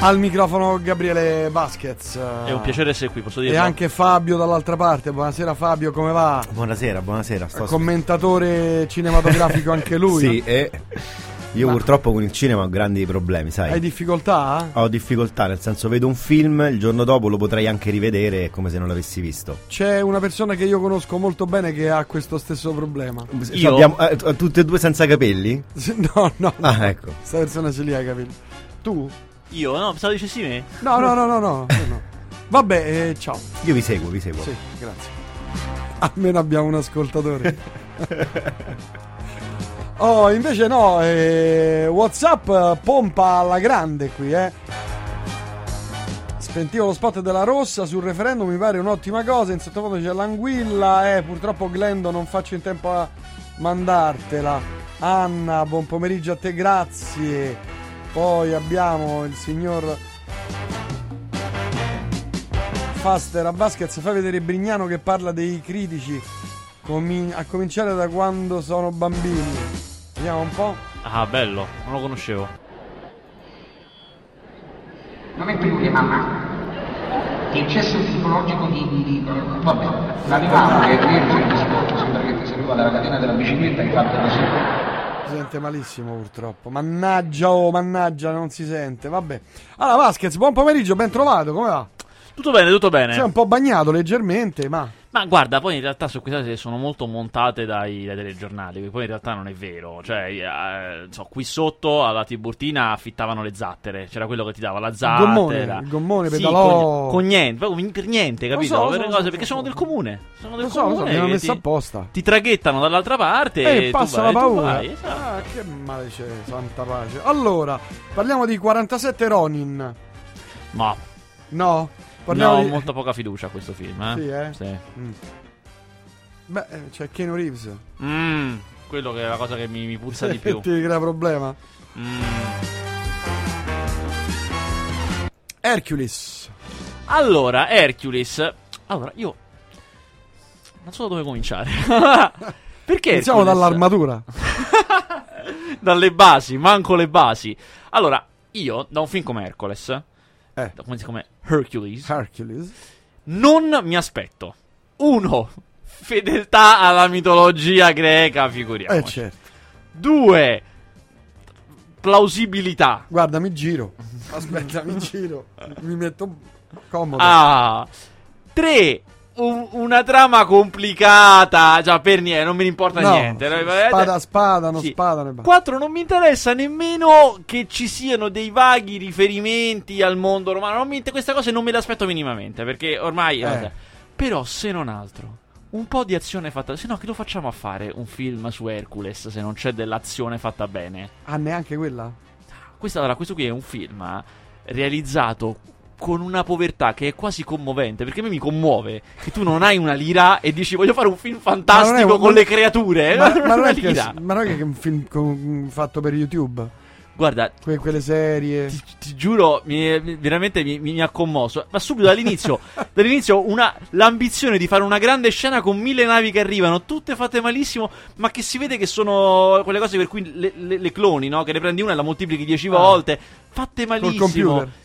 Al microfono Gabriele Vasquez. È un piacere essere qui, posso E dirlo. anche Fabio dall'altra parte. Buonasera Fabio, come va? Buonasera, buonasera. Sto Commentatore cinematografico anche lui. Sì, e io Ma- purtroppo con il cinema ho grandi problemi, sai. Hai difficoltà? Ho difficoltà, nel senso vedo un film, il giorno dopo lo potrei anche rivedere come se non l'avessi visto. C'è una persona che io conosco molto bene che ha questo stesso problema. Io? Abbiamo, eh, t- tutte e due senza capelli? No, no. Ah, ecco. Questa persona ce li ha capito. Tu? Io? No, pensavo dicessi me. No, no, no, no, no. no. Vabbè, eh, ciao. Io vi seguo, vi seguo. Sì, grazie. Almeno abbiamo un ascoltatore. oh, invece no, eh, Whatsapp eh, pompa alla grande qui, eh. Spentivo lo spot della rossa sul referendum, mi pare un'ottima cosa. In sottofondo c'è l'anguilla, eh, purtroppo Glendo non faccio in tempo a mandartela. Anna, buon pomeriggio a te, grazie. Poi abbiamo il signor Faster a Baskets, fai vedere Brignano che parla dei critici, a cominciare da quando sono bambini. Vediamo un po'. Ah, bello, non lo conoscevo. Non è più che mamma. Che eccesso psicologico di... di, di vabbè, l'arrivato che riesce in sport, sembra che ti serviva dalla catena della bicicletta, hai fatto così. Si sente malissimo purtroppo. Mannaggia, oh, mannaggia, non si sente. Vabbè. Allora, Baskets, buon pomeriggio, ben trovato. Come va? Tutto bene, tutto bene. Sei un po' bagnato leggermente, ma. Ma guarda, poi in realtà su queste cose sono molto montate dai, dai telegiornali, poi in realtà non è vero. Cioè, eh, so, qui sotto alla Tiburtina affittavano le zattere. C'era quello che ti dava la zattera. gommone, il gommone, Sì, pedalò. Con, con niente, proprio per niente, capito? so, per so, cose, perché so. sono del comune. Sono del Lo so, lo so, comune. messo apposta. ti traghettano dall'altra parte E e tu passa vai, la paura. vai, esatto. Ah, che male c'è, santa pace. Allora, parliamo di 47 Ronin. Ma No? Parliamo ho di... molta poca fiducia a questo film, eh? Sì, eh? Sì. Mm. Beh, eh, c'è Keanu Reeves. Mm, quello che è la cosa che mi, mi puzza di più. Ti crea problema. Mm. Hercules. Allora, Hercules. Allora, io non so da dove cominciare. Perché Iniziamo Hercules? dall'armatura. Dalle basi, manco le basi. Allora, io da un film come Hercules, Eh, come, come Hercules, Hercules. non mi aspetto. Uno, fedeltà alla mitologia greca, figuriamoci. Eh, certo. Due, plausibilità. Guarda, mi giro. Aspetta, mi giro. Mi metto comodo. Ah, tre. Un- una trama complicata. Già, per niente, non me ne importa no, niente. Spada, spada, non Sì. spada. ne va. 4 non mi interessa nemmeno che ci siano dei vaghi riferimenti al mondo romano. Non mi queste cose non me le aspetto minimamente. Perché ormai. Eh. vabbè. Però, se non altro, un po' di azione fatta. Se no, che lo facciamo a fare un film su Hercules se non c'è dell'azione fatta bene? Ah, neanche quella? Questo, allora, questo qui è un film realizzato con una povertà che è quasi commovente. Perché a me mi commuove che tu non hai una lira e dici voglio fare un film fantastico è- con le creature. Ma, Non ma non è che, ma non è che è un film con- fatto per YouTube? Guarda, Que- quelle serie. ti, ti giuro, mi- mi- veramente mi, mi- ha commosso. Ma subito dall'inizio, dall'inizio una, l'ambizione di fare una grande scena con mille navi che arrivano, tutte fatte malissimo, ma che si vede che sono quelle cose per cui le, le- le cloni, no? Che ne prendi una e la moltiplichi dieci volte. Fatte malissimo.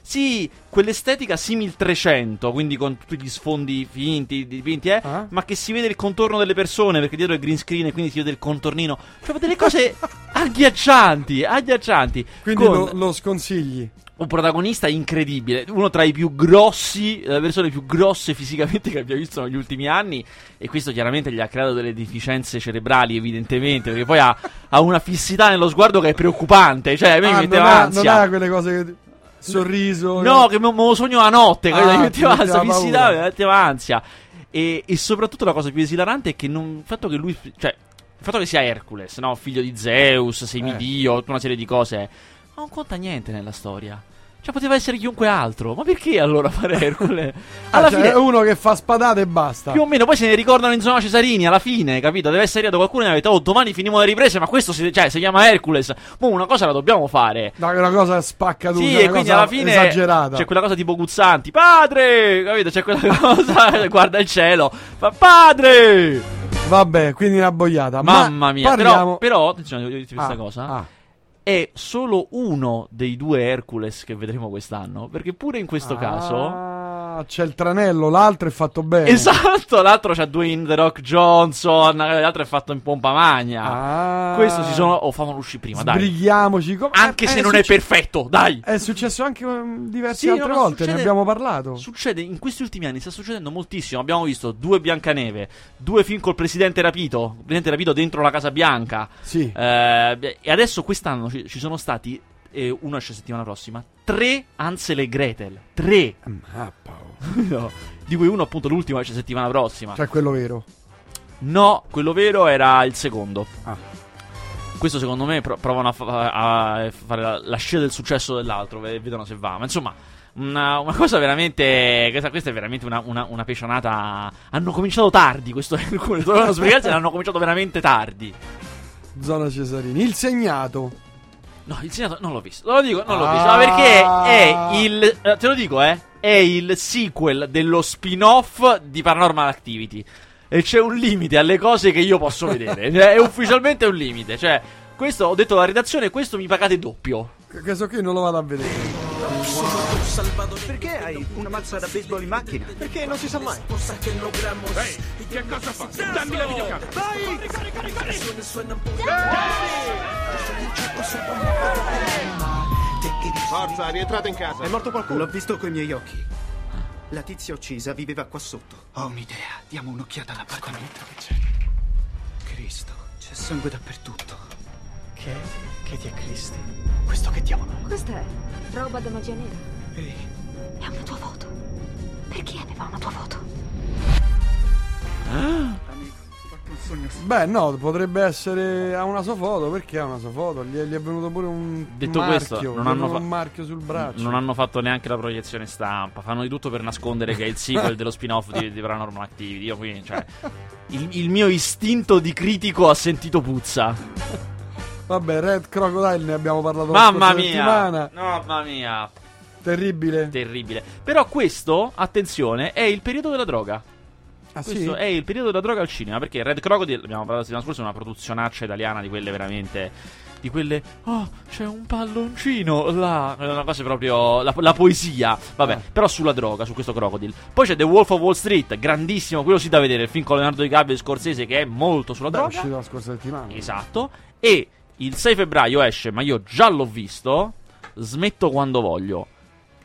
Sì, quell'estetica simil 300, quindi con tutti gli sfondi finti, dipinti, eh. Ah. Ma che si vede il contorno delle persone, perché dietro è green screen e quindi si vede il contornino. Proprio delle cose agghiaccianti, agghiaccianti. Quindi lo, lo sconsigli. un protagonista incredibile, uno tra i più grossi, le persone più grosse fisicamente che abbia visto negli ultimi anni. E questo chiaramente gli ha creato delle deficienze cerebrali, evidentemente, perché poi ha, ha una fissità nello sguardo che è preoccupante. Cioè, a me Ah, mi non, metteva ha, non ansia. ha quelle cose che... Sorriso. No, che me, me lo sogno la notte, Ah, mi metteva ansia, fissità, mi metteva ansia. E, e soprattutto la cosa più esilarante è che non, il fatto che lui, cioè, il fatto che sia Hercules, no? Figlio di Zeus, semidio, tutta una serie di cose, ma non conta niente nella storia. Cioè, poteva essere chiunque altro. Ma perché allora fare Hercules? Ah, Alla cioè, fine, è uno che fa spadate e basta. più o meno, poi se ne ricordano in zona Cesarini alla fine, capito? Deve essere arrivato qualcuno e ha detto, oh, domani finimo le riprese, ma questo si, cioè, si chiama Hercules. Mo' una cosa la dobbiamo fare. No, è una cosa spacca Sì, e quindi alla fine esagerata. c'è quella cosa tipo Guzzanti, padre, capito? C'è quella cosa, guarda il cielo, fa padre. Vabbè, quindi una boiata. Mamma Ma mia, però, parliamo... però, attenzione, devo dirti questa Ah, cosa. ah. è solo uno dei due Hercules che vedremo quest'anno. Perché pure in questo caso. Ah, c'è il tranello, l'altro è fatto bene. Esatto, l'altro c'ha Dwayne The Rock Johnson, l'altro è fatto in pompa magna. Ah. Questo si sono. Oh, famolo uscire prima, dai. Sbrighiamoci. com- Anche eh, se è non è succe- perfetto, dai. È successo anche um, diverse Sì, altre no, volte, succede- ne abbiamo parlato. Succede in questi ultimi anni, sta succedendo moltissimo. Abbiamo visto due Biancaneve, due film col presidente rapito, presidente rapito dentro la Casa Bianca. Sì. Eh, e adesso quest'anno ci, ci sono stati, e uno esce settimana prossima, tre Ansel e Gretel. Tre. Mappa. No, Di cui uno appunto l'ultimo esce settimana prossima. Cioè quello vero. No, quello vero era il secondo. Ah. Questo secondo me pro- provano a, fa- a fare la, la scia del successo dell'altro vedono se va. Ma insomma, una, una cosa veramente. Questa, questa è veramente una, una, una pecionata. Hanno cominciato tardi questo Hercules. Dovevano spiegarsi, hanno cominciato veramente tardi. Zona Cesarini. Il segnato. No, il segnato non l'ho visto. Lo dico, non l'ho Ah. visto. Ma perché è il. eh, te lo dico, eh. È il sequel dello spin-off di Paranormal Activity. E c'è un limite alle cose che io posso vedere. Cioè, è ufficialmente un limite. Cioè, questo ho detto alla redazione, questo mi pagate doppio. Che che so che io non lo vado a vedere. Perché hai una mazza da baseball in macchina? Perché non si sa mai. Forza, rientrate in casa. È morto qualcuno? L'ho visto coi miei occhi. La tizia uccisa viveva qua sotto. Ho un'idea. Diamo un'occhiata all'appartamento. che c'è? Cristo, c'è sangue dappertutto. Che? Che ti è Cristi? Questo che diavolo? è? Questa è roba da magia nera. Ehi, È una tua foto. Perché aveva una tua foto? fatto un sogno. Beh, no, potrebbe essere. Ha una sua foto. Perché ha una sua foto? Gli è, gli è venuto pure un Detto marchio. questo, non hanno fa- un marchio sul braccio. Non hanno fatto neanche la proiezione stampa. Fanno di tutto per nascondere che è il sequel dello spin-off di, di Paranormal Activity. Io qui, cioè. Il, il mio istinto di critico ha sentito puzza. Vabbè, Red Crocodile ne abbiamo parlato la Mamma mia! settimana. Mamma mia! Terribile. Terribile. Però questo, attenzione, è il periodo della droga. Ah, sì? Questo è il periodo della droga al cinema. Perché Red Crocodile, abbiamo parlato la settimana scorsa, è una produzionaccia italiana di quelle veramente. Di quelle. Oh, c'è un palloncino là. È una cosa proprio. La, la poesia. Vabbè, Ah. però sulla droga, su questo Crocodile. Poi c'è The Wolf of Wall Street, grandissimo. Quello sì da vedere. Il film con Leonardo DiCaprio e Scorsese, che è molto sulla Beh, è droga. uscito la scorsa settimana. Esatto. E il 6 febbraio esce, ma io già l'ho visto. Smetto quando voglio.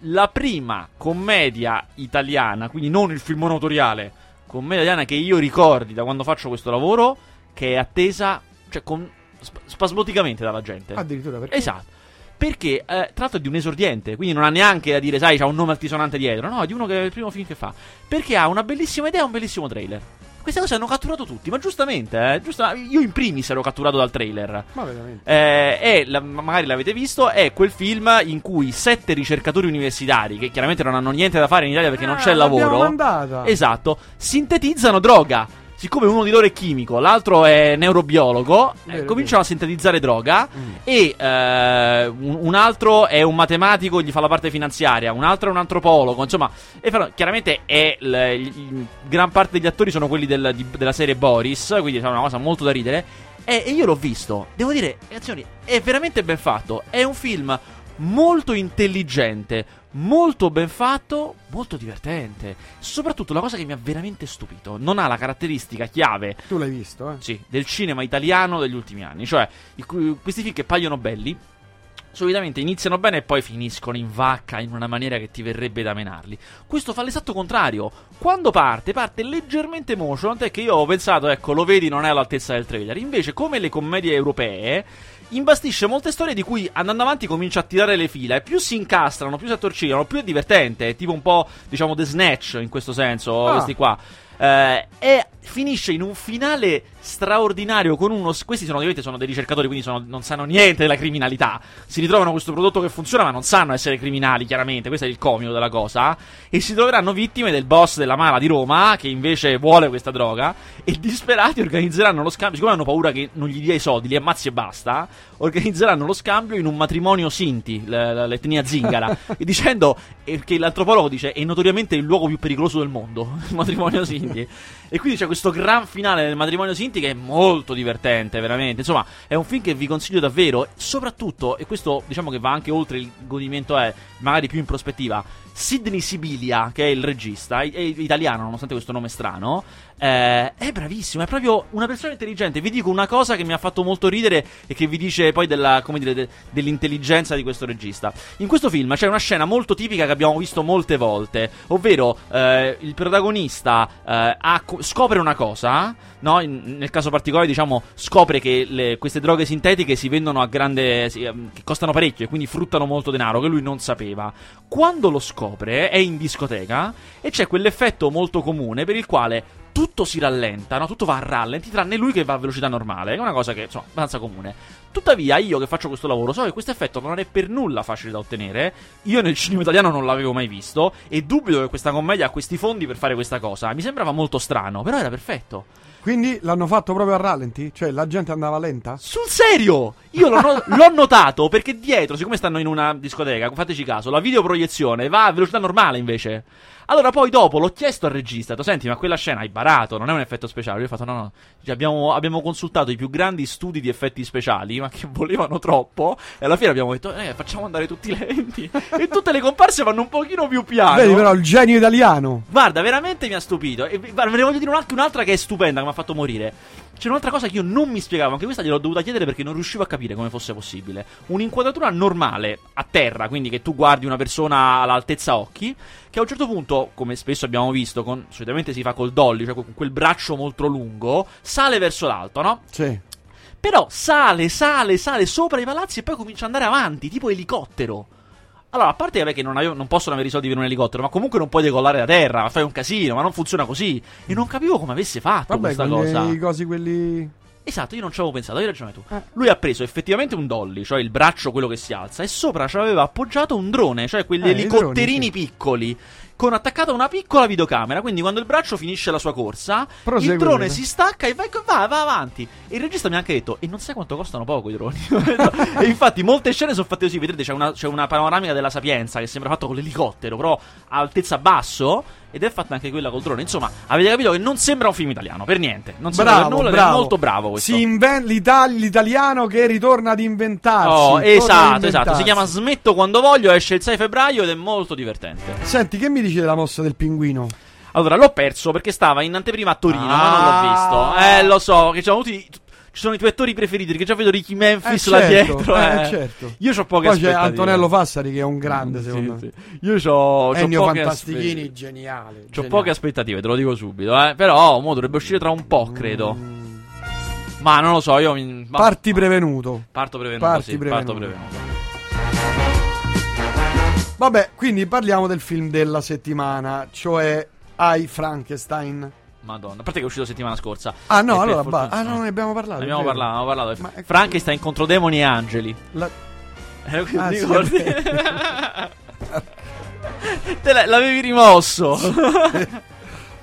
La prima commedia italiana, quindi non il film autoriale, commedia italiana che io ricordi da quando faccio questo lavoro, che è attesa, cioè, con, sp- spasmodicamente dalla gente. Addirittura perché? Esatto. Perché eh, tratto di un esordiente, quindi non ha neanche da dire, sai, c'ha un nome altisonante dietro. No, è di uno che è il primo film che fa. Perché ha una bellissima idea e un bellissimo trailer. Queste cose hanno catturato tutti, ma giustamente, eh, giusta- io in primis ero catturato dal trailer. Ma veramente. Eh, è, la- magari l'avete visto, è quel film in cui sette ricercatori universitari, che chiaramente non hanno niente da fare in Italia perché non Ah, c'è l'abbiamo lavoro, esatto, sintetizzano droga. Siccome uno di loro è chimico, l'altro è neurobiologo, eh, cominciano a sintetizzare droga Mm. e eh, un, un altro è un matematico, gli fa la parte finanziaria, un altro è un antropologo, insomma, e fanno- chiaramente è l- il- gran parte degli attori sono quelli del- di- della serie Boris, quindi è una cosa molto da ridere. E, e io l'ho visto, devo dire, ragazzi, è veramente ben fatto. È un film molto intelligente, molto ben fatto, molto divertente. Soprattutto la cosa che mi ha veramente stupito, non ha la caratteristica chiave Tu l'hai visto, eh? sì, del cinema italiano degli ultimi anni. Cioè, questi film che paiono belli, solitamente iniziano bene e poi finiscono in vacca in una maniera che ti verrebbe da menarli. Questo fa l'esatto contrario. Quando parte, parte leggermente motion, tant'è che io ho pensato, ecco, lo vedi, non è all'altezza del trailer. Invece, come le commedie europee, imbastisce molte storie di cui andando avanti comincia a tirare le fila e più si incastrano, più si attorcigliano, più è divertente. È tipo un po', diciamo, The Snatch in questo senso, Ah. questi qua. Eh, e finisce in un finale straordinario con uno. Questi sono ovviamente sono dei ricercatori, quindi sono- non sanno niente della criminalità. Si ritrovano questo prodotto che funziona, ma non sanno essere criminali, chiaramente. Questo è il comico della cosa. E si troveranno vittime del boss della mala di Roma, che invece vuole questa droga. E disperati organizzeranno lo scambio. Siccome hanno paura che non gli dia i soldi, li ammazzi e basta. Organizzeranno lo scambio in un matrimonio Sinti, l'etnia zingara. e dicendo che l'antropologo dice è notoriamente il luogo più pericoloso del mondo. Il matrimonio Sinti. E quindi c'è questo questo gran finale del matrimonio Sinti che è molto divertente, veramente. Insomma, è un film che vi consiglio davvero. Soprattutto, e questo diciamo che va anche oltre il godimento, è magari più in prospettiva. Sidney Sibilia, che è il regista, è, italiano nonostante questo nome strano, eh, è bravissimo, è proprio una persona intelligente. Vi dico una cosa che mi ha fatto molto ridere e che vi dice poi della, dire, de- dell'intelligenza di questo regista. In questo film c'è una scena molto tipica che abbiamo visto molte volte, ovvero eh, il protagonista eh, ha- scopre una cosa, no? In- nel caso particolare diciamo scopre che le- queste droghe sintetiche si vendono a grande... Si, ehm, che costano parecchio e quindi fruttano molto denaro, che lui non sapeva. Quando lo scopre è in discoteca e c'è quell'effetto molto comune per il quale tutto si rallenta, no? tutto va a rallenti, tranne lui che va a velocità normale, che è una cosa che insomma abbastanza comune. Tuttavia, io che faccio questo lavoro so che questo effetto non è per nulla facile da ottenere. Io nel cinema italiano non l'avevo mai visto e dubito che questa commedia ha questi fondi per fare questa cosa. Mi sembrava molto strano, però era perfetto. Quindi l'hanno fatto proprio a rallenti? Cioè la gente andava lenta? Sul serio! Io l'ho, no- l'ho notato perché dietro, siccome stanno in una discoteca, fateci caso, la videoproiezione va a velocità normale invece. Allora poi dopo l'ho chiesto al regista, ho detto, senti ma quella scena hai barato, non è un effetto speciale. Lui ha fatto no no, Cioè, abbiamo, abbiamo consultato i più grandi studi di effetti speciali, ma che volevano troppo. E alla fine abbiamo detto, eh facciamo andare tutti lenti. e tutte le comparse vanno un pochino più piano. Vedi però il genio italiano. Guarda, veramente mi ha stupito. E guarda, ve ne voglio dire un'altra, un'altra che è stupenda, che mi ha fatto morire. C'è un'altra cosa che io non mi spiegavo, anche questa gliel'ho dovuta chiedere perché non riuscivo a capire come fosse possibile. Un'inquadratura normale, a terra, quindi che tu guardi una persona all'altezza occhi, che a un certo punto, come spesso abbiamo visto, con, solitamente si fa col dolly, cioè con quel braccio molto lungo, sale verso l'alto, no? Sì. Però sale, sale, sale sopra i palazzi e poi comincia ad andare avanti, tipo elicottero. Allora, a parte vabbè, che non, avevo- non possono avere i soldi per un elicottero, ma comunque non puoi decollare da terra, ma fai un casino, ma non funziona così. E non capivo come avesse fatto Vabbè, questa cosa. i cosi quelli... Esatto, io non ci avevo pensato, hai ragione tu. Eh. Lui ha preso effettivamente un dolly, cioè il braccio quello che si alza, e sopra ci aveva appoggiato un drone, cioè quegli Eh, elicotterini droni, piccoli. Con attaccata una piccola videocamera, quindi quando il braccio finisce la sua corsa, Prosegue il drone si stacca e va, va, va avanti. E il regista mi ha anche detto: E non sai quanto costano poco i droni. e infatti, molte scene sono fatte così. Vedete, c'è una, c'è una panoramica della Sapienza che sembra fatto con l'elicottero, però a altezza basso. Ed è fatta anche quella col drone. Insomma, avete capito che non sembra un film italiano, per niente. Non sembra Bravo, nulla, bravo. è molto bravo questo. Si inven- l'Ita- l'italiano che ritorna ad inventarsi. Oh, esatto, esatto. Si chiama Smetto quando voglio, esce il 6 febbraio ed è molto divertente. Senti, che mi dici della mossa del pinguino? Allora, l'ho perso perché stava in anteprima a Torino, ma non l'ho Ah. visto. Eh, lo so, che ci sono tutti. Ci sono i tuoi attori preferiti, perché già vedo Ricky Memphis Eh, là certo, dietro. eh, eh. certo. Io ho poche Poi c'è. Antonello Fassari che è un grande, secondo me. Sì, sì. Io c'ho Ennio Fantastichini, aspe- geniale. Geniale. poche aspettative, te lo dico subito, eh. Però, mo dovrebbe uscire tra un po', credo. Mm. Ma non lo so, io. mi- Parti prevenuto. Parto prevenuto, Parti sì, parto prevenuto. prevenuto. Vabbè, quindi parliamo del film della settimana, cioè I Frankenstein. Madonna, a parte che è uscito settimana scorsa. Ah no, allora ba- ah, no, ne abbiamo parlato. Ne abbiamo vero. parlato, abbiamo parlato. Ma- Frankenstein contro demoni e angeli. La- Eh, Ah, sì, ricordi? è Te la- l'avevi rimosso.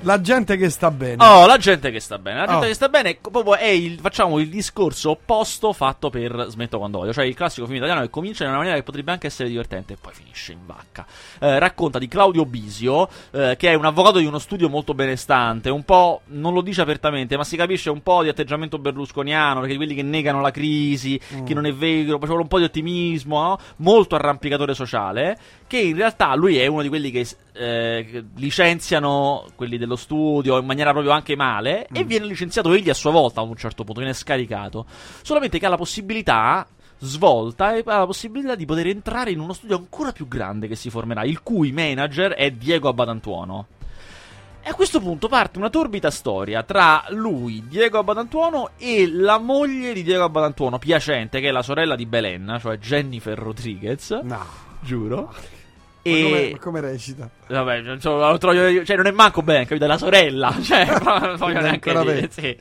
La gente che sta bene. Oh, la gente che sta bene. La gente Oh. che sta bene è proprio è il, facciamo il discorso opposto fatto per Smetto quando voglio. Cioè il classico film italiano che comincia in una maniera che potrebbe anche essere divertente e poi finisce in vacca. Eh, racconta di Claudio Bisio, eh, che è un avvocato di uno studio molto benestante. Un po', non lo dice apertamente, ma si capisce un po' di atteggiamento berlusconiano, perché quelli che negano la crisi, che non è vero, c'è un po' di ottimismo, no? molto arrampicatore sociale. Che in realtà lui è uno di quelli che eh, che licenziano quelli dello studio in maniera proprio anche male e viene licenziato egli a sua volta a un certo punto, viene scaricato. Solamente che ha la possibilità svolta e ha la possibilità di poter entrare in uno studio ancora più grande che si formerà, il cui manager è Diego Abadantuono. E a questo punto parte una torbida storia tra lui, Diego Abadantuono, e la moglie di Diego Abadantuono, Piacente, che è la sorella di Belen, cioè Jennifer Rodriguez, No. giuro. Ma come, E ma come recita? Vabbè, non so, lo trovo io- cioè non è manco Ben, capito? È la sorella, cioè, non voglio neanche dire, sì.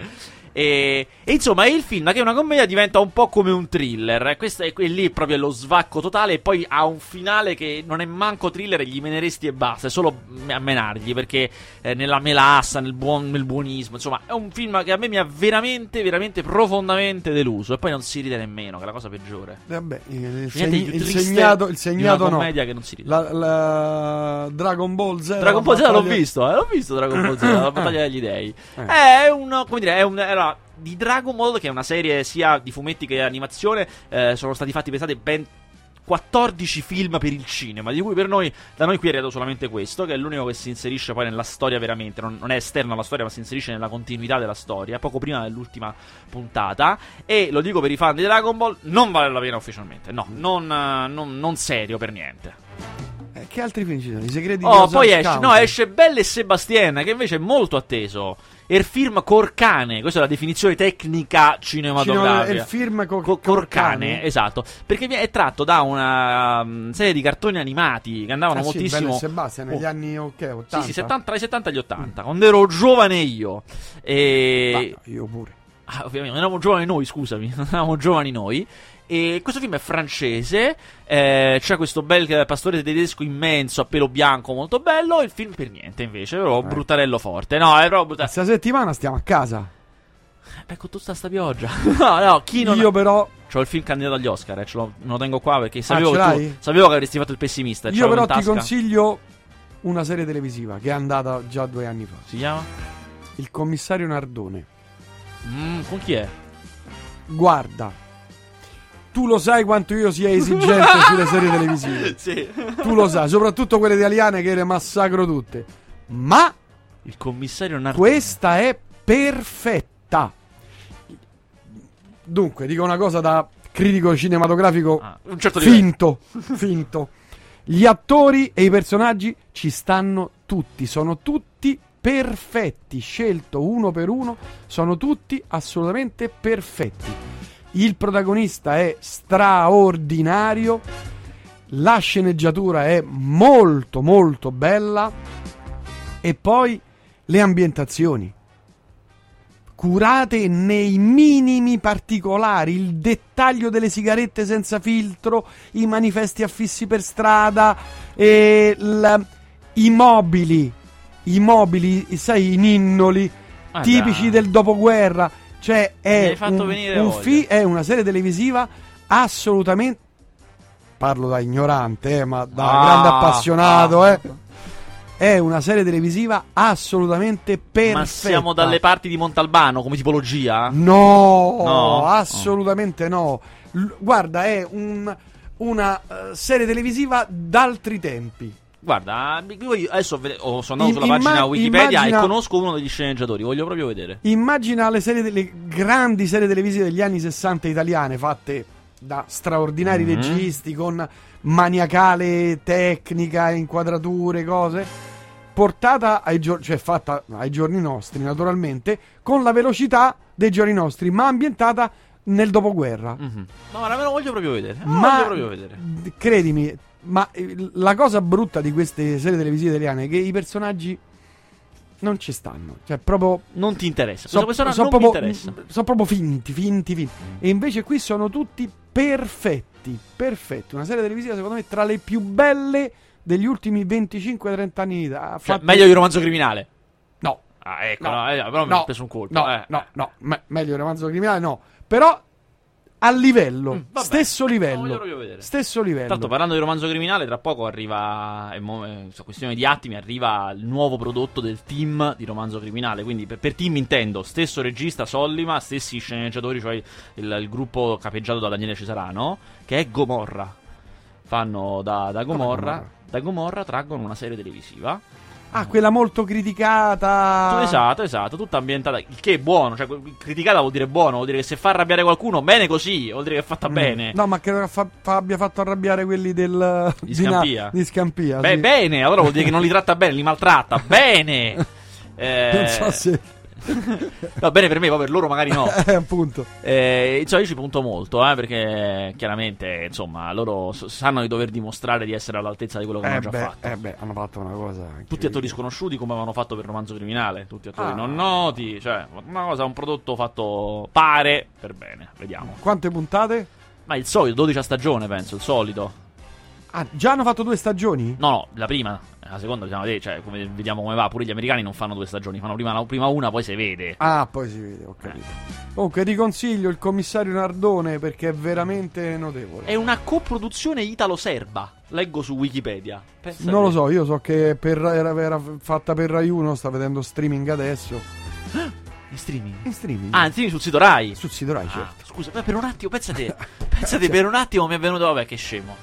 E, e insomma, il film che è una commedia diventa un po' come un thriller. E questo è, è lì proprio lo svacco totale. E poi ha un finale che non è manco thriller, gli meneresti e basta. È solo a menargli perché eh, nella melassa, nel, buon, nel buonismo. Insomma, è un film che a me mi ha veramente, veramente profondamente deluso. E poi non si ride nemmeno, che è la cosa peggiore. Vabbè, il, Niente segn- di il segnato, il segnato no. che non si ride. La, la Dragon Ball Z. Dragon Ball Z l'ho battaglia- visto, eh, l'ho visto Dragon Ball Z, la battaglia degli dei. Eh. È un, come dire, è un, era di Dragon Ball, che è una serie sia di fumetti che animazione, eh, sono stati fatti, pensate, ben 14 film per il cinema, di cui per noi, da noi qui è arrivato solamente questo, che è l'unico che si inserisce poi nella storia veramente, non, non è esterno alla storia, ma si inserisce nella continuità della storia, poco prima dell'ultima puntata. E lo dico per i fan di Dragon Ball, non vale la pena ufficialmente, no, non, non- non serio per niente. Eh, che altri film ci sono? I segreti di Oh, Ozark poi esce, County. no, esce Belle e Sebastien, che invece è molto atteso. Il film Corcane, questa è la definizione tecnica Cinema- cinematografica. il film co- Co- Corcane, esatto. Perché è tratto da una um, serie di cartoni animati che andavano Ah, sì, moltissimo. E Sebastian negli Oh. anni ok, 80. Sì, sì, 70, tra i 70 e gli 80, quando ero giovane io. E... Ma io pure. Ah, ovviamente, non eravamo giovani noi, scusami, non eravamo giovani noi. E questo film è francese, eh, c'è questo bel eh, pastore tedesco immenso a pelo bianco molto bello, il film per niente invece, però bruttarello forte. No, è proprio bruttarello. Questa settimana stiamo a casa. Beh, con tutta sta pioggia. no, no, chi non... Io però C'ho il film candidato agli Oscar, eh, ce me lo tengo qua perché sapevo, Ah, che tu- sapevo che avresti fatto il pessimista. Io però ti consiglio una serie televisiva che è andata già due anni fa. Si chiama? Il commissario Nardone. Mm, con chi è? Guarda, tu lo sai quanto io sia esigente sulle serie televisive. sì. Tu lo sai, soprattutto quelle italiane che le massacro tutte. Ma Il commissario Nardone. questa è perfetta. Dunque, dico una cosa da critico cinematografico Ah, un certo livello. finto, finto. Gli attori e i personaggi ci stanno tutti, sono tutti perfetti, scelto uno per uno, sono tutti assolutamente perfetti. Il protagonista è straordinario, la sceneggiatura è molto molto bella e poi le ambientazioni curate nei minimi particolari, il dettaglio delle sigarette senza filtro, i manifesti affissi per strada, e l- i mobili, i mobili, sai, i ninnoli Ma tipici dai. del dopoguerra. Cioè, è, un, un fi- è una serie televisiva assolutamente. Parlo da ignorante, eh, ma da Ah, grande appassionato, ah. eh. È una serie televisiva assolutamente perfetta. Ma siamo dalle parti di Montalbano come tipologia? No, No? assolutamente no. L- guarda, è un- una eh, serie televisiva d'altri tempi. Guarda, io adesso vede- oh, sono andato sulla pagina imma- Wikipedia immagina- e conosco uno degli sceneggiatori, voglio proprio vedere. Immagina le, serie, le grandi serie televisive degli anni 60 italiane fatte da straordinari Mhm. registi con maniacale tecnica, inquadrature, cose. Portata ai giorni, cioè fatta ai giorni nostri, naturalmente, con la velocità dei giorni nostri, ma ambientata nel dopoguerra. Mhm. No, ora me lo voglio proprio vedere. Ma voglio proprio vedere. credimi, ma eh, la cosa brutta di queste serie televisive italiane è che i personaggi non ci stanno. Cioè, proprio. Non ti interessa. So- Questa persona so non proprio, mi interessa. sono proprio finti, finti, finti. E invece qui sono tutti perfetti. Perfetti. Una serie televisiva, secondo me, tra le più belle degli ultimi 25-30 anni Cioè, fatto- meglio di romanzo criminale. No. Ah, ecco, No. no, eh, però mi No. ha preso un colpo. No, eh. no, no. me- meglio il romanzo criminale, no. Però a livello, Mm, stesso livello. Stesso livello. Tanto parlando di romanzo criminale, tra poco arriva, è mo- è su questione di attimi, arriva il nuovo prodotto del team di romanzo criminale. Quindi per, per team intendo stesso regista Sollima, stessi sceneggiatori, cioè il, il gruppo capeggiato da Daniele Cesarano, che è Gomorra. Fanno da, da Gomorra, Gomorra? da Gomorra traggono una serie televisiva. Ah, quella molto criticata. Esatto, esatto, tutta ambientata. Il che è buono, cioè criticata vuol dire buono, vuol dire che se fa arrabbiare qualcuno, bene così, vuol dire che è fatta Mm. bene. No, ma credo che fa- fa- abbia fatto arrabbiare quelli del Di Scampia. di Scampia, Beh, sì. bene, allora vuol dire che non li tratta bene, li maltratta. Bene! Eh, Non so se Va bene per me, poi per loro magari no. Eh, appunto. Eh, insomma, io ci punto molto, eh, perché chiaramente, insomma, loro sanno di dover dimostrare di essere all'altezza di quello che Eh hanno già beh, fatto. eh beh, hanno fatto una cosa. Tutti attori sconosciuti come avevano fatto per Romanzo Criminale, tutti attori Ah. non noti, cioè una cosa, un prodotto fatto pare per bene, vediamo. Quante puntate? Ma il solito, 12 a stagione penso, il solito. Ah, già hanno fatto due stagioni? No, no, la prima, la seconda bisogna vedere, cioè come, vediamo come va, pure gli americani non fanno due stagioni, fanno prima, la- prima una, poi si vede. Ah, poi si vede, ho capito. Comunque, riconsiglio il commissario Nardone perché è veramente notevole. È una coproduzione italo-serba, leggo su Wikipedia. Pensa Non lo te. so, io so che per- era, era fatta per Rai 1, sta vedendo streaming adesso. In streaming? In streaming? Ah, in streaming sul sito Rai. sul sito Rai, Ah, certo. scusa, per un attimo, pensate, pensate per un attimo mi è venuto, vabbè, che scemo.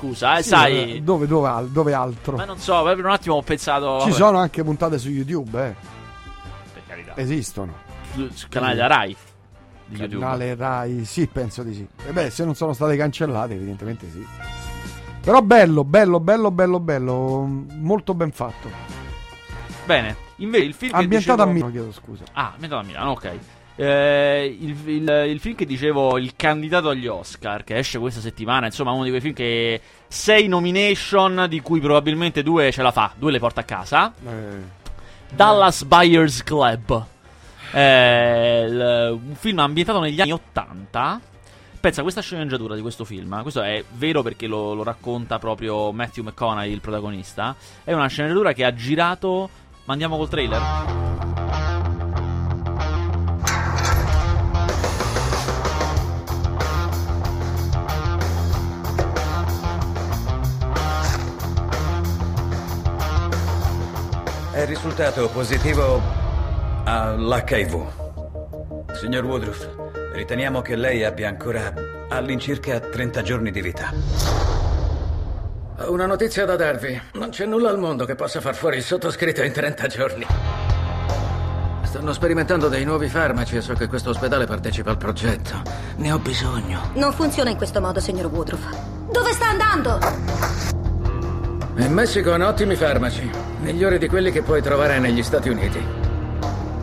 Scusa, eh, Sì, sai, eh, Dove, dove, dove altro? ma non so, per un attimo ho pensato, Ci vabbè, sono anche puntate su YouTube, eh. per carità, Esistono. sul, sul canale della Rai YouTube. Canale Rai, sì, penso di sì. E beh, se non sono state cancellate, evidentemente sì. Però bello, bello, bello, bello, bello. Molto ben fatto. Bene, invece il film Ambientato a dicevo... Milano, chiedo scusa. Ah, ambientato a Milano, ok. Eh, il, il- il film che dicevo, il candidato agli Oscar, che esce questa settimana, insomma, uno di quei film che sei nomination, di cui probabilmente due ce la fa, due le porta a casa. Eh, Dallas Buyers Club. Eh, il- un film ambientato negli anni 80. Pensa, questa sceneggiatura di questo film, questo è vero perché lo, lo racconta proprio Matthew McConaughey, il protagonista. È una sceneggiatura che ha girato. Ma andiamo col trailer? È risultato positivo all'HIV. Signor Woodruff, riteniamo che lei abbia ancora all'incirca 30 giorni di vita. Ho una notizia da darvi. Non c'è nulla al mondo che possa far fuori il sottoscritto in 30 giorni. Stanno sperimentando dei nuovi farmaci e so che questo ospedale partecipa al progetto. Ne ho bisogno. Non funziona in questo modo, signor Woodruff. Dove sta andando? In Messico hanno ottimi farmaci, migliori di quelli che puoi trovare negli Stati Uniti.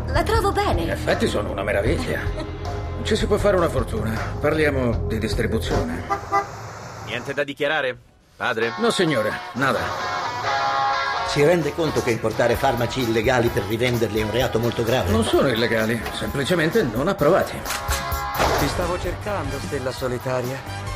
La trovo In bene. effetti sono una meraviglia. Ci si può fare una fortuna. Parliamo di distribuzione. Niente da dichiarare? Padre? No, signore, nada. Si rende conto che importare farmaci illegali per rivenderli è un reato molto grave? Non sono illegali, semplicemente non approvati. Ti stavo cercando, stella solitaria.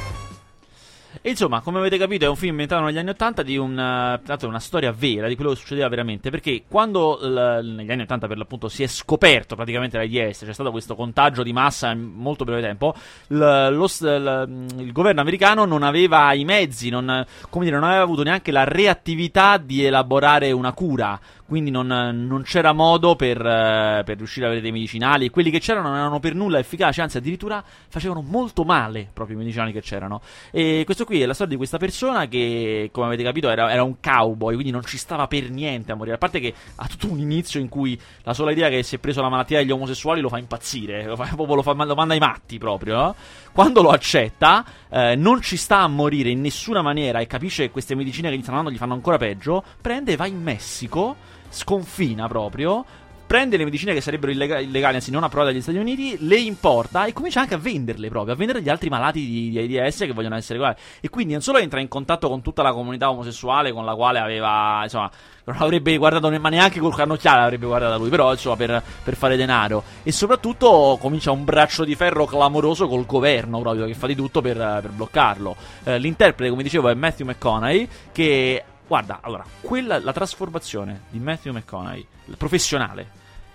Insomma, come avete capito, è un film ambientato negli anni 80 di un, eh, una storia vera di quello che succedeva veramente. Perché quando l- negli anni 80 per l'appunto si è scoperto praticamente l'AIDS, c'è stato questo contagio di massa in molto breve tempo, l- lo l- il governo americano non aveva i mezzi, non, dire, non aveva avuto neanche la reattività di elaborare una cura. Quindi non, non c'era modo per, eh, per riuscire ad avere dei medicinali. E quelli che c'erano non erano per nulla efficaci, anzi, addirittura facevano molto male proprio i medicinali che c'erano. E questo qui è la storia di questa persona che, come avete capito, era, era un cowboy, quindi non ci stava per niente a morire. A parte che ha tutto un inizio in cui la sola idea che si è preso la malattia degli omosessuali lo fa impazzire, lo, fa, lo, fa- lo manda ai matti proprio. Quando lo accetta, eh, non ci sta a morire in nessuna maniera e capisce che queste medicine che gli stanno dando gli fanno ancora peggio, prende e va in Messico, sconfina proprio. Prende le medicine che sarebbero illega- illegali, anzi non approvate dagli Stati Uniti, le importa e comincia anche a venderle proprio, a vendere agli altri malati di, di AIDS che vogliono essere uguali. E quindi non solo entra in contatto con tutta la comunità omosessuale con la quale aveva, insomma, non avrebbe guardato ma neanche col carnocchiale avrebbe guardato lui, però insomma per, per fare denaro. E soprattutto comincia un braccio di ferro clamoroso col governo proprio che fa di tutto per, per bloccarlo. Eh, l'interprete, come dicevo, è Matthew McConaughey che... Guarda, allora, quella, la trasformazione di Matthew McConaughey, professionale,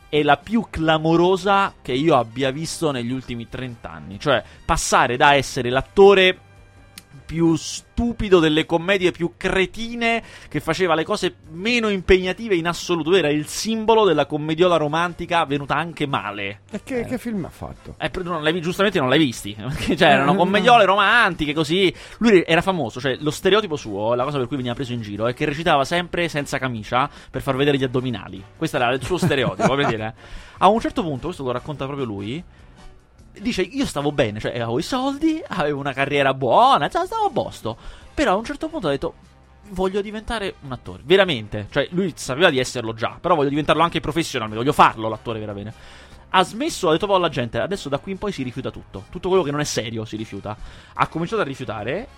è la più clamorosa che io abbia visto negli ultimi 30 anni. Cioè, passare da essere l'attore più stupido delle commedie più cretine che faceva le cose meno impegnative in assoluto. Era il simbolo della commediola romantica venuta anche male. E che, che film ha fatto? Eh, non l'hai giustamente non l'hai visti. Cioè, erano commediole romantiche così. Lui era famoso, cioè lo stereotipo suo, la cosa per cui veniva preso in giro, è che recitava sempre senza camicia per far vedere gli addominali. Questo era il suo stereotipo, per dire. A un certo punto, questo lo racconta proprio lui. Dice, io stavo bene, cioè avevo i soldi, avevo una carriera buona, cioè, stavo a posto. Però a un certo punto ho detto, voglio diventare un attore, veramente. Cioè, lui sapeva di esserlo già, però voglio diventarlo anche professionalmente, voglio farlo l'attore vera bene. Ha smesso, ha detto alla gente, adesso da qui in poi si rifiuta tutto. Tutto quello che non è serio si rifiuta. Ha cominciato a rifiutare.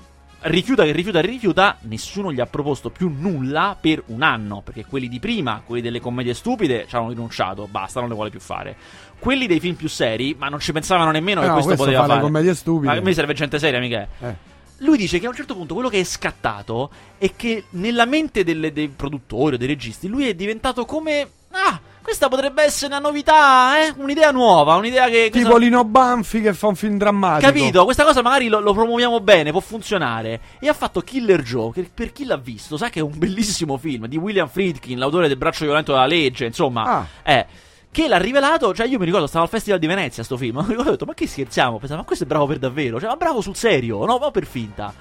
Rifiuta che rifiuta che rifiuta, nessuno gli ha proposto più nulla per un anno. Perché quelli di prima, quelli delle commedie stupide, ci hanno rinunciato, basta, non le vuole più fare. Quelli dei film più seri, ma non ci pensavano nemmeno Eh che no, questo, questo poteva fa le fare. commedie stupide. Ma a me serve gente seria, mica. Eh. Lui dice che a un certo punto quello che è scattato è che nella mente delle- dei produttori o dei registi lui è diventato come. Ah, questa potrebbe essere una novità, eh? Un'idea nuova, un'idea che. Tipo Lino Banfi che fa un film drammatico. Capito? Questa cosa magari lo, lo promuoviamo bene, può funzionare. E ha fatto Killer Joe, che per chi l'ha visto sa che è un bellissimo film di William Friedkin, l'autore del braccio violento della legge, insomma. Ah. Eh. Che l'ha rivelato, cioè io mi ricordo, stavo al Festival di Venezia sto film, mi ricordo, ho detto, ma che scherziamo? Pensavo, ma questo è bravo per davvero, cioè, ma bravo sul serio, no, ma per finta.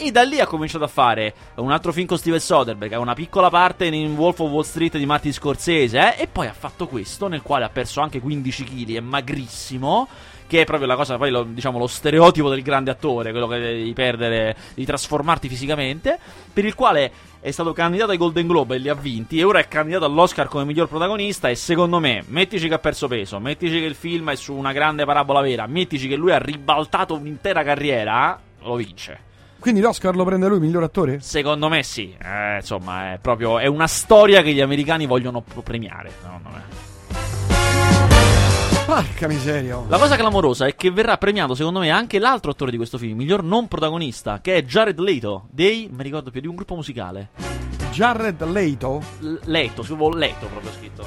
E da lì ha cominciato a fare un altro film con Steven Soderbergh, ha una piccola parte in Wolf of Wall Street di Martin Scorsese, eh, e poi ha fatto questo, nel quale ha perso anche 15 kg, è magrissimo, che è proprio la cosa, poi lo, diciamo, lo stereotipo del grande attore, quello che devi perdere, di trasformarti fisicamente, per il quale è stato candidato ai Golden Globe e li ha vinti, e ora è candidato all'Oscar come miglior protagonista, e secondo me, mettici che ha perso peso, mettici che il film è su una grande parabola vera, mettici che lui ha ribaltato un'intera carriera, lo vince. Quindi l'Oscar lo prende lui, miglior attore? Secondo me sì, Eh, insomma è proprio è una storia che gli americani vogliono premiare, secondo me. Porca miseria. oh. La cosa clamorosa è che verrà premiato secondo me anche l'altro attore di questo film, miglior non protagonista, che è Jared Leto, dei, mi ricordo più, di un gruppo musicale. Jared Leto? L- Leto, scrivo Leto proprio scritto.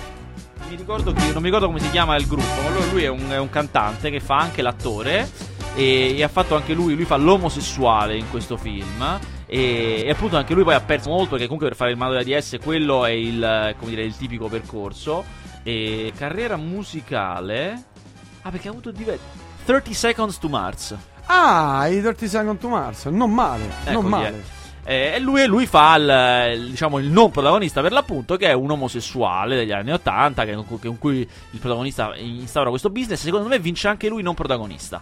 Mi ricordo che, non mi ricordo come si chiama il gruppo, ma lui, lui è, un, è un cantante che fa anche l'attore e, e ha fatto anche lui, lui fa l'omosessuale in questo film e, e appunto anche lui poi ha perso molto perché comunque per fare il mago della DS quello è il, come dire, il tipico percorso e carriera musicale ah perché ha avuto diversi 30 Seconds to Mars Ah, i 30 Second to Mars. Non male, non Ecco chi male. è. Eh, e lui, lui fa il, diciamo, il non protagonista per l'appunto, che è un omosessuale degli anni 80, che, con con cui il protagonista instaura questo business. Secondo me vince anche lui non protagonista.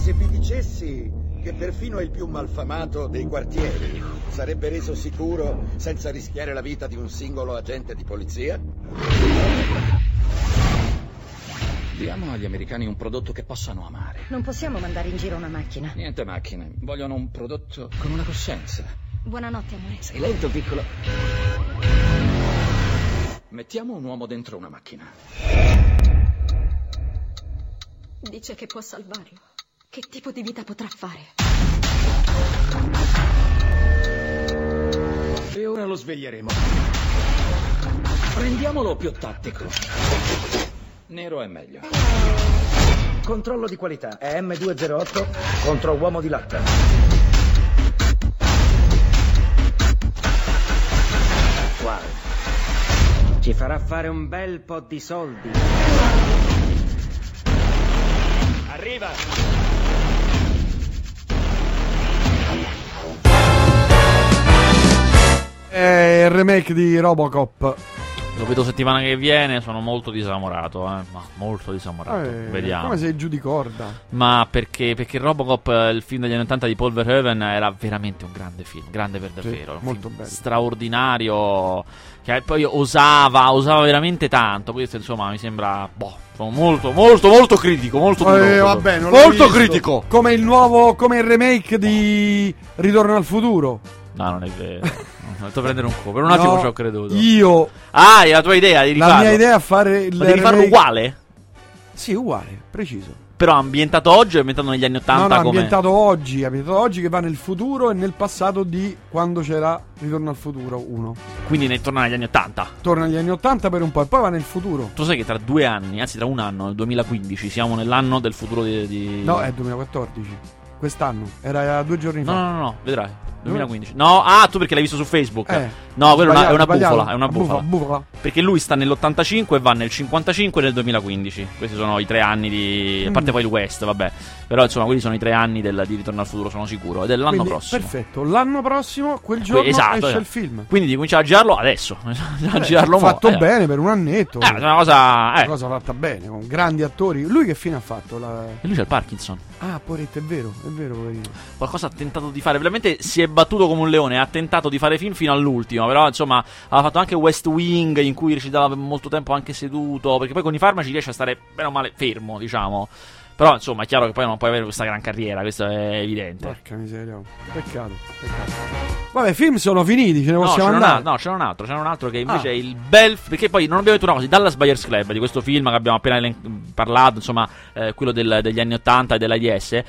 Se vi dicessi che perfino il più malfamato dei quartieri sarebbe reso sicuro senza rischiare la vita di un singolo agente di polizia? Diamo agli americani un prodotto che possano amare. Non possiamo mandare in giro una macchina. Niente macchine, vogliono un prodotto con una coscienza. Buonanotte, amore. Sei lento, piccolo. Mettiamo un uomo dentro una macchina. Dice che può salvarlo. Che tipo di vita potrà fare? E ora lo sveglieremo. Rendiamolo più tattico. Nero è meglio. Controllo di qualità. È M208 contro uomo di latta. Wow. Ci farà fare un bel po' di soldi. Arriva! È il remake di Robocop. Lo vedo settimana che viene, sono molto disamorato, eh, ma molto disamorato. Eh, Vediamo. Come sei giù di corda? Ma perché, perché Robocop, eh, il film degli anni 80 di Paul Verhoeven, era veramente un grande film, grande per davvero. un molto bello. straordinario, che poi osava, osava veramente tanto. Questo insomma mi sembra, boh, sono molto, molto, molto critico, molto. Eh, proprio. vabbè, molto critico. Come il nuovo, come il remake di Ritorno al futuro. No, non è vero. Ho detto prendere un po'. Per un attimo No, ci ho creduto. Io, Ah, è la tua idea di la rifarlo. mia idea è fare il Ma devi farlo remake- uguale? Sì, uguale, preciso. Però ambientato oggi o ambientato negli anni 80 no, no, ambientato oggi, ambientato oggi che va nel futuro e nel passato di quando c'era Ritorno al futuro 1. Quindi ne torna negli anni 80. Torna agli anni 80 per un po' e poi va nel futuro. Tu sai che tra due anni, anzi tra un anno, nel 2015, siamo nell'anno del futuro di... di- No, è 2014. Quest'anno, era due giorni No, fa. no, no, no, vedrai. 2015. No, ah, tu perché l'hai visto su Facebook. Eh. No, quella è una, è una bufala, è una bufala. bufala. Perché lui sta nell'85 e va nel 55 e nel 2015. Questi sono i tre anni di. A parte Mm. poi il West, vabbè. Però insomma, quelli sono i tre anni del- di Ritorno al futuro, sono sicuro. Ed è l'anno Quindi, prossimo. Perfetto, l'anno prossimo, quel giorno esatto, esce esatto. il film. Quindi di cominciare a girarlo adesso. a Eh, girarlo mo, fatto eh. bene per un annetto. Eh, è una cosa. Una Eh. cosa fatta bene, con grandi attori. Lui che fine ha fatto? La... E lui c'ha il Parkinson. Ah, poveretto, è vero, è vero, poverino. Qualcosa ha tentato di fare. Veramente si è battuto come un leone. Ha tentato di fare film fino all'ultimo. Però, insomma, aveva fatto anche West Wing, in cui recitava per molto tempo anche seduto. Perché poi con i farmaci riesce a stare bene o male fermo, diciamo. Però, insomma, è chiaro che poi non puoi avere questa gran carriera. Questo è evidente. Porca miseria. oh. Peccato, peccato. Vabbè, film sono finiti, ce ne No, possiamo andare. al- no, c'era un altro, c'era un altro che invece Ah. è il bel. Perché poi non abbiamo detto una cosa: Dallas Buyers Club, di questo film che abbiamo appena parlato, insomma, eh, quello del- degli anni 80 e dell'AIDS.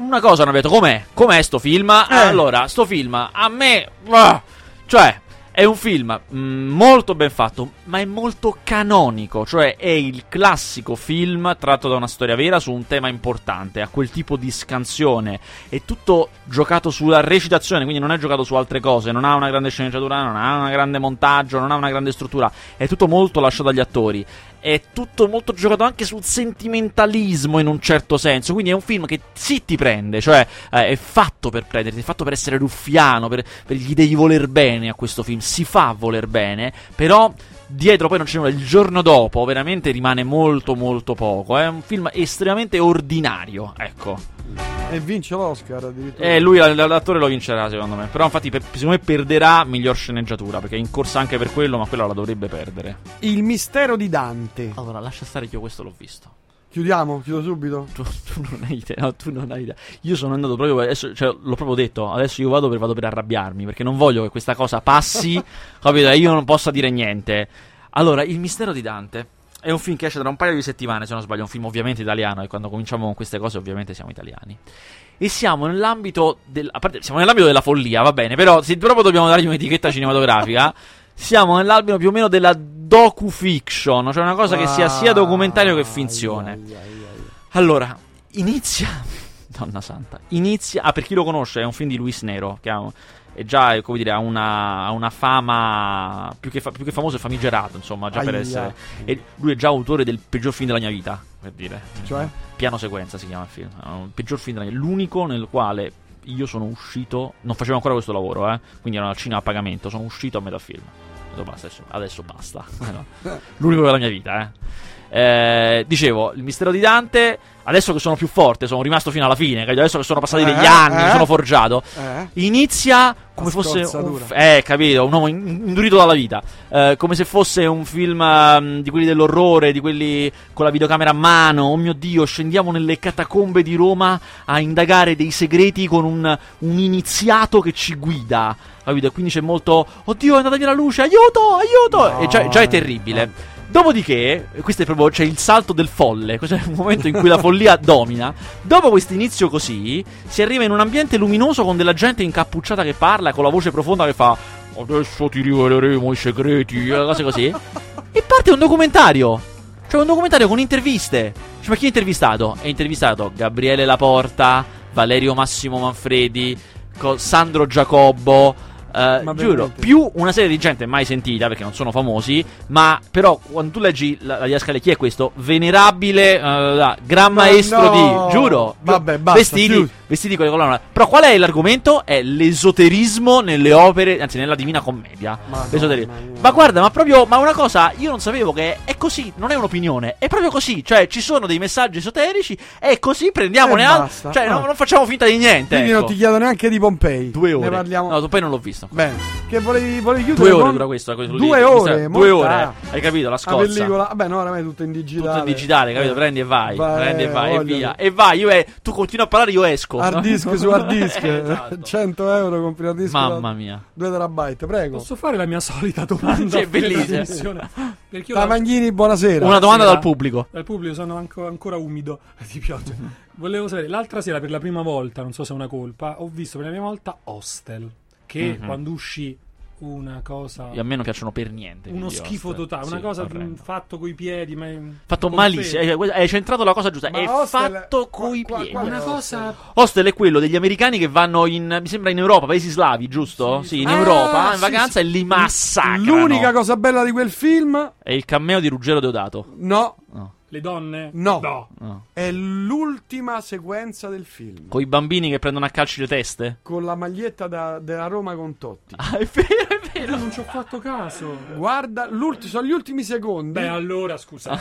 Una cosa hanno detto: com'è? Com'è sto film? Eh. Allora, sto film a me. ah, cioè. È un film mm, molto ben fatto, ma è molto canonico, cioè è il classico film tratto da una storia vera su un tema importante, ha quel tipo di scansione, è tutto giocato sulla recitazione, quindi non è giocato su altre cose, non ha una grande sceneggiatura, non ha una grande montaggio, non ha una grande struttura, è tutto molto lasciato agli attori. È tutto molto giocato anche sul sentimentalismo in un certo senso. Quindi è un film che sì ti prende, cioè eh, è fatto per prenderti, è fatto per essere ruffiano, per, per gli devi voler bene a questo film. Si fa voler bene, però dietro poi non c'è nulla. Il giorno dopo veramente rimane molto molto poco. È un film estremamente ordinario, ecco. E vince l'Oscar addirittura. E lui, l'attore, lo vincerà, secondo me. Però, infatti, per- secondo me perderà miglior sceneggiatura. Perché è in corsa anche per quello, ma quella la dovrebbe perdere. Il mistero di Dante. Allora, lascia stare che io questo l'ho visto. Chiudiamo, chiudo subito. Tu, tu non hai idea, no, tu non hai idea. Io sono andato proprio adesso, cioè, l'ho proprio detto, adesso io vado per, vado per arrabbiarmi, perché non voglio che questa cosa passi, capito? E io non possa dire niente. Allora, Il mistero di Dante è un film che esce tra un paio di settimane, se non sbaglio, è un film ovviamente italiano, e quando cominciamo con queste cose ovviamente siamo italiani. E siamo nell'ambito del, a parte, siamo nell'ambito della follia, va bene, però se proprio dobbiamo dargli un'etichetta cinematografica, siamo nell'ambito più o meno della docu-fiction, cioè una cosa che sia sia documentario che finzione. Allora, inizia. Donna santa. Inizia. Ah, per chi lo conosce, è un film di Luis Nero. Che ha, è già, come dire, ha una, ha una fama. Più che, fa- più che famoso, è famigerato. Insomma, già per Aia. essere. E lui è già autore del peggior film della mia vita. Per dire. Cioè? Piano sequenza si chiama il film. Un peggior film della mia L'unico nel quale io sono uscito. Non facevo ancora questo lavoro, eh. Quindi ero al cinema a pagamento. Sono uscito a metà film. Detto, basta, adesso, adesso basta. L'unico della mia vita, eh. Eh, dicevo, il mistero di Dante. Adesso che sono più forte, sono rimasto fino alla fine. Adesso che sono passati degli Eh, anni, mi eh. sono forgiato. Eh? Inizia come fosse un, f- eh, capito, un uomo in- indurito dalla vita. Eh, come se fosse un film ehm, di quelli dell'orrore, di quelli con la videocamera a mano. Oh mio dio, scendiamo nelle catacombe di Roma a indagare dei segreti con un, un iniziato che ci guida. Capito? E quindi c'è molto. Oddio, è andata via la luce, aiuto, aiuto! No, e già, già è eh, terribile. Dopodiché, questo è proprio c'è il salto del folle, questo è un momento in cui la follia domina. Dopo questo inizio così, si arriva in un ambiente luminoso con della gente incappucciata che parla, con la voce profonda che fa Adesso ti riveleremo i segreti, cose così. E parte un documentario. Cioè un documentario con interviste. Cioè, ma chi è intervistato? È intervistato Gabriele Laporta, Valerio Massimo Manfredi, Sandro Giacobbo. Ma giuro, più una serie di gente mai sentita perché non sono famosi. Ma però, quando tu leggi la, la diascale, chi è questo? Venerabile da- Gran Ma Maestro no! di giuro. Vabbè, basta, Vestiti, chiudi. Vestiti con le colonne. Però qual è l'argomento? È l'esoterismo nelle opere, anzi nella Divina Commedia. Madonna L'esoterismo. mia. Ma guarda, ma proprio, ma una cosa, io non sapevo che è così, non è un'opinione, è proprio così. Cioè, ci sono dei messaggi esoterici e così prendiamone altri. Cioè, Ah. non, non facciamo finta di niente. Quindi ecco. non ti chiedo neanche di Pompei. Due ore. Ne parliamo. No, poi non l'ho visto. Bene. Che volevi, volevi chiudere? Due ore con- dura questo. lì. Due Mi ore. Due ore. Hai capito? La La scozza. pellicola. Vabbè, no, oramai è tutto in digitale. Tutto in digitale, capito? Eh. Prendi e vai. Vai, prendi e vai e via. E vai, io eh, tu continui a parlare, io esco. Hard disk su hard disk. Esatto. 100 euro compri hard disk. Mamma mia. 2 terabyte, prego. Posso fare la mia solita domanda? Sì, bellissima. Perché Tamagnini, buonasera. Una domanda Sera. dal pubblico. Dal pubblico sono anco- ancora umido di pioggia. Volevo sapere, l'altra sera per la prima volta, non so se è una colpa, ho visto per la prima volta Hostel, che Mhm. quando uscì una cosa. A me non piacciono per niente. Uno schifo Host. totale, Sì, una cosa orrendo. mh, fatto coi piedi. Ma Fatto malissimo. Hai, hai centrato la cosa giusta. Ma è Hostel- fatto coi piedi. Una cosa. Hostel è quello degli americani che vanno in. Mi sembra in Europa, paesi slavi, giusto? Sì, in Ah, Europa, in sì, vacanza sì. e li massacrano. L'unica cosa bella di quel film, È il cameo di Ruggero Deodato. no, Le donne? no, No. è l'ultima sequenza del film. Con i bambini che prendono a calci le teste? Con la maglietta da- della Roma con Totti. Ah, è vero, è vero. Non ci ho fatto caso. Guarda, sono gli ultimi secondi. Beh, allora scusa.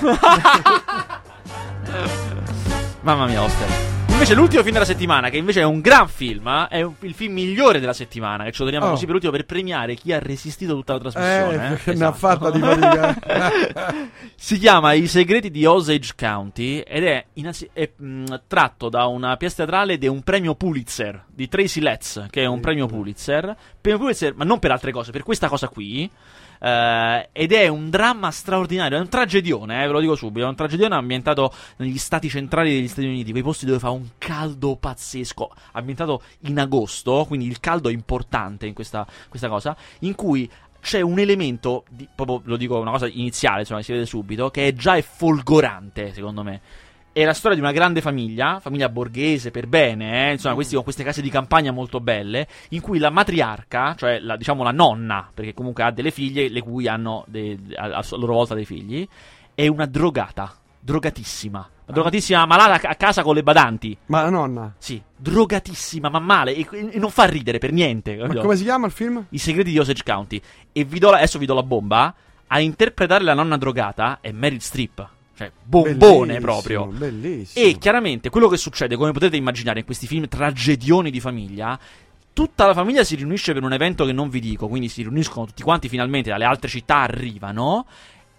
Mamma mia, Hostel. Invece l'ultimo film della settimana, che invece è un gran film, eh, è un- il film migliore della settimana, che ce lo teniamo Oh. così per ultimo per premiare chi ha resistito tutta la trasmissione. Eh, eh. perché ne ha Esatto. fatta di fatica. Si chiama I segreti di Osage County ed è, innanzi- è, mh, tratto da una pièce teatrale di un premio Pulitzer di Tracy Letts, che è un premio Pulitzer. Premio Pulitzer, ma non per altre cose, per questa cosa qui. Eh, ed è un dramma straordinario, è un tragedione, eh, ve lo dico subito. È un tragedione ambientato negli stati centrali degli Stati Uniti, quei posti dove fa un caldo pazzesco. Ambientato in agosto, quindi il caldo è importante in questa, questa cosa. In cui c'è un elemento, di- proprio lo dico una cosa iniziale, insomma, si vede subito, che è già è folgorante, secondo me. È la storia di una grande famiglia, famiglia borghese per bene, eh, insomma, questi con queste case di campagna molto belle, in cui la matriarca, cioè la, diciamo la nonna, perché comunque ha delle figlie, le cui hanno de- a, a loro volta dei figli, è una drogata, drogatissima. Una drogatissima malata a casa con le badanti. Ma la nonna. Sì, drogatissima, ma male, e, e non fa ridere per niente. Ma come si chiama il film? I segreti di Osage County. E vi do la- adesso vi do la bomba. A interpretare la nonna drogata è Meryl Streep. Cioè, bombone Bellissimo, proprio. Bellissimo. E chiaramente quello che succede, come potete immaginare in questi film tragedioni di famiglia, tutta la famiglia si riunisce per un evento che non vi dico, quindi si riuniscono tutti quanti finalmente dalle altre città arrivano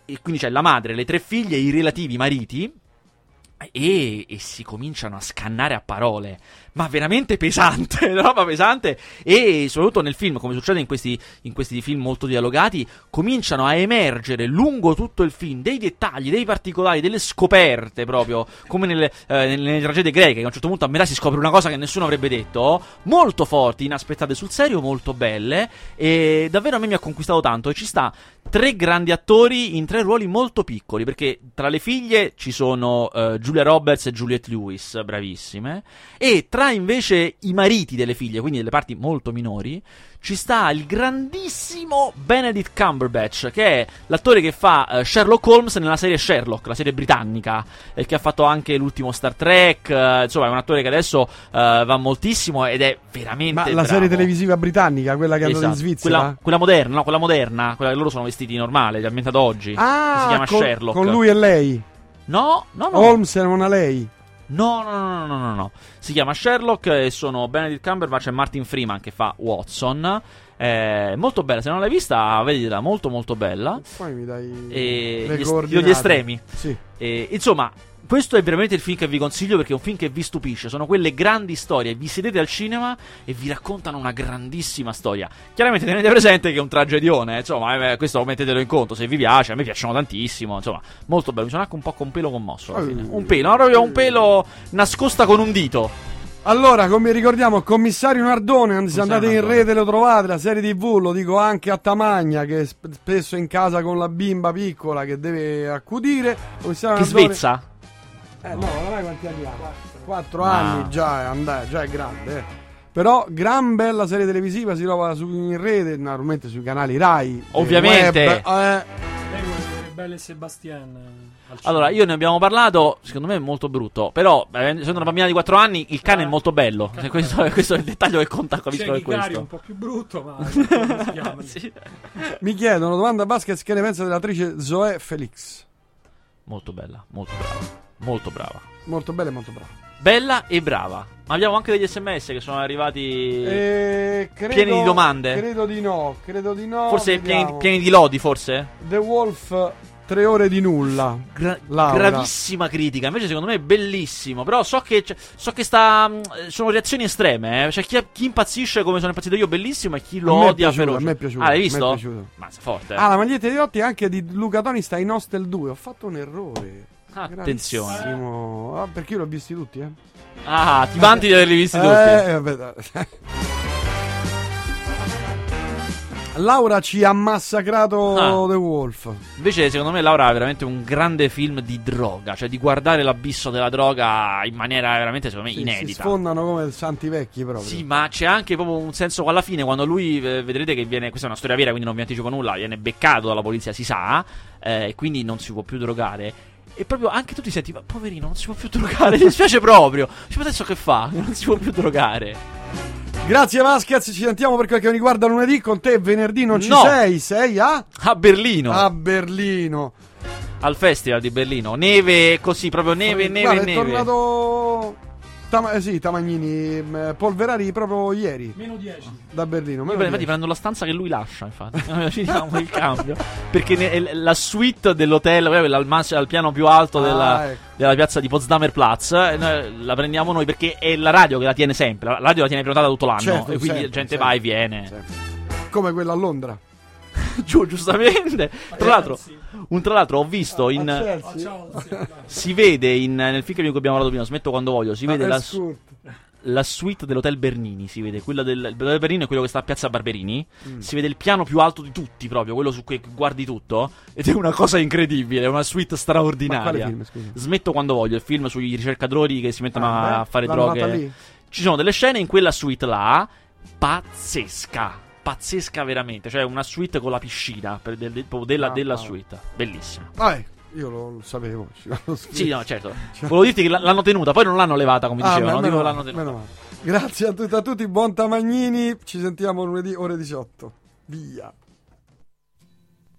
e quindi c'è la madre, le tre figlie e i relativi mariti e, e si cominciano a scannare a parole, ma veramente pesante, roba pesante. E soprattutto nel film, come succede in questi, in questi film molto dialogati, cominciano a emergere lungo tutto il film dei dettagli, dei particolari, delle scoperte proprio, come nelle, eh, nelle, tragedie greche, che a un certo punto a metà si scopre una cosa che nessuno avrebbe detto, molto forti, inaspettate sul serio, molto belle. E davvero a me mi ha conquistato tanto. E ci sta tre grandi attori in tre ruoli molto piccoli, perché tra le figlie ci sono eh, Julia Roberts e Juliette Lewis, bravissime, e tra invece i mariti delle figlie, quindi delle parti molto minori, ci sta il grandissimo Benedict Cumberbatch, che è l'attore che fa eh, Sherlock Holmes nella serie Sherlock, la serie britannica, e che ha fatto anche l'ultimo Star Trek, eh, insomma è un attore che adesso eh, va moltissimo ed è veramente Ma la bravo. serie televisiva britannica, quella che hanno in Esatto. Svizzera? Quella, quella moderna, no, quella moderna, quella che loro sono vestiti normale, ambientata oggi. Ah, che si chiama con, Sherlock. con lui e lei. No, no, no. Holmes era una lei. No, no, no, no, no, no. Si chiama Sherlock e sono Benedict Cumberbatch e Martin Freeman che fa Watson. È molto bella, se non l'hai vista, vedila, molto molto bella. Poi mi dai E le gli, coordinate. gli estremi. Sì. E, insomma, questo è veramente il film che vi consiglio perché è un film che vi stupisce. Sono quelle grandi storie. Vi sedete al cinema e vi raccontano una grandissima storia. Chiaramente tenete presente che è un tragedione. eh, Insomma, eh, questo mettetelo in conto se vi piace. A me piacciono tantissimo. Insomma, molto bello. Mi sono anche un po' con un pelo commosso. Alla fine. Un pelo, no, proprio un pelo nascosta con un dito. Allora, come ricordiamo, Commissario Nardone, se andate in rete lo trovate, la serie TV, lo dico anche a Tamagna, che è sp- spesso è in casa con la bimba piccola che deve accudire. Commissario Che Nardone- svezza? Eh no, non sai quanti anni ha? Quattro Ah. anni già è, and- già è grande. eh. Però gran bella serie televisiva si trova su, in rete, naturalmente sui canali Rai. Ovviamente. web, eh. Belle e Sebastien eh, al Allora, io ne abbiamo parlato, secondo me è molto brutto, però eh, essendo una bambina di 4 anni, il cane è molto bello. Se Questo, questo è il dettaglio che conta, capisco C'è per Ghigari questo. un po' più brutto, ma chiama? Mi chiedono, domanda a basket, che ne pensa dell'attrice Zoe Felix? Molto bella, molto brava, molto brava. Molto bella e molto brava. Bella e brava. Ma abbiamo anche degli sms che sono arrivati Eh, credo- pieni di domande. Credo di no, credo di no. forse pieni, pieni di lodi, forse? The Wolf, tre ore di nulla. Laura. Gravissima critica, invece secondo me è bellissimo. Però so che, so che sta. mh, Sono reazioni estreme. Eh. Cioè, chi, chi impazzisce come sono impazzito io, bellissimo, e chi lo odia piaciuto, feroce. a me è piaciuto, Ah, l'hai visto? piaciuto. Ma sei forte. Ah, la maglietta di Totti anche di Luca Toni sta in Hostel 2. Ho fatto un errore. Attenzione. Gravissimo. Ah, perché io l'ho visti tutti, eh? Ah, ti vanti di averli visti tutti. Eh, vabbè, dai. Laura ci ha massacrato Ah. The Wolf. Invece, secondo me, Laura ha veramente un grande film di droga, cioè di guardare l'abisso della droga in maniera veramente, secondo me, Sì, si inedita. sfondano come santi vecchi proprio. Sì, ma c'è anche proprio un senso alla fine quando lui eh, vedrete che viene questa è una storia vera, quindi non vi anticipo nulla, viene beccato dalla polizia, si sa, eh, e quindi non si può più drogare. E proprio anche tu ti senti, ma poverino, non si può più drogare, mi dispiace proprio. Cioè, ma adesso che fa? Non si può più drogare. Grazie Vasquez, ci sentiamo per quel che mi riguarda lunedì. Con te venerdì non ci No. sei, sei a? A Berlino. A Berlino. Al festival di Berlino. Neve così, proprio neve, neve, Guarda, è neve. tornato Tama- eh sì, Tamagnini, mh, Polverari proprio ieri. Meno 10. Da Berlino. meno Infatti 10. prendo la stanza che lui lascia, infatti. Finiamo il cambio. Perché ne- è la suite dell'hotel, quella al, mas- al piano più alto Ah, della, ecco. della piazza di Potsdamer Platz, eh, noi la prendiamo noi perché è la radio che la tiene sempre. La radio la tiene prenotata tutto l'anno. Certo, e quindi sempre, la gente sempre, va e viene. Come quella a Londra. Giù, giustamente. Tra l'altro, un, tra l'altro ho visto in. Chelsea. Si vede in, nel film che abbiamo parlato prima, smetto quando voglio. Si vede Ah, la, è scurt. la suite dell'hotel Bernini. Si vede quella del l'hotel Bernini è quello che sta a piazza Barberini. Mm. Si vede il piano più alto di tutti, proprio quello su cui guardi tutto. Ed è una cosa incredibile. È una suite straordinaria. Film? Smetto quando voglio. Il film sui ricercatori che si mettono Ah, a beh, fare droghe. Ci sono delle scene in quella suite là. Pazzesca. Pazzesca veramente. Cioè, una suite con la piscina. per- del- del- della, Ah, della ah. suite. Bellissima. Vabbè, io lo, lo sapevo. Sì, no, certo. Cioè- Volevo dirti che l'hanno tenuta, poi non l'hanno levata, come Ah, dicevano. meno l'hanno tenuta. meno male. Grazie a tutti, a tutti, buon Tamagnini. Ci sentiamo lunedì ore 18. Via.